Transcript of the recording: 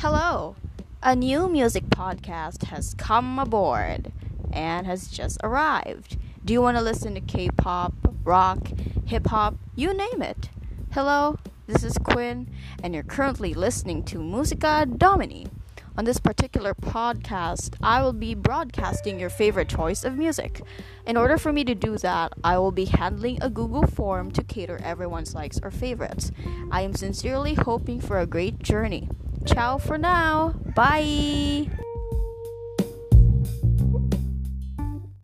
Hello! A new music podcast has come aboard and has just arrived. Do you want to listen to K pop, rock, hip hop, you name it? Hello, this is Quinn, and you're currently listening to Musica Domini. On this particular podcast, I will be broadcasting your favorite choice of music. In order for me to do that, I will be handling a Google form to cater everyone's likes or favorites. I am sincerely hoping for a great journey. Ciao for now. Bye.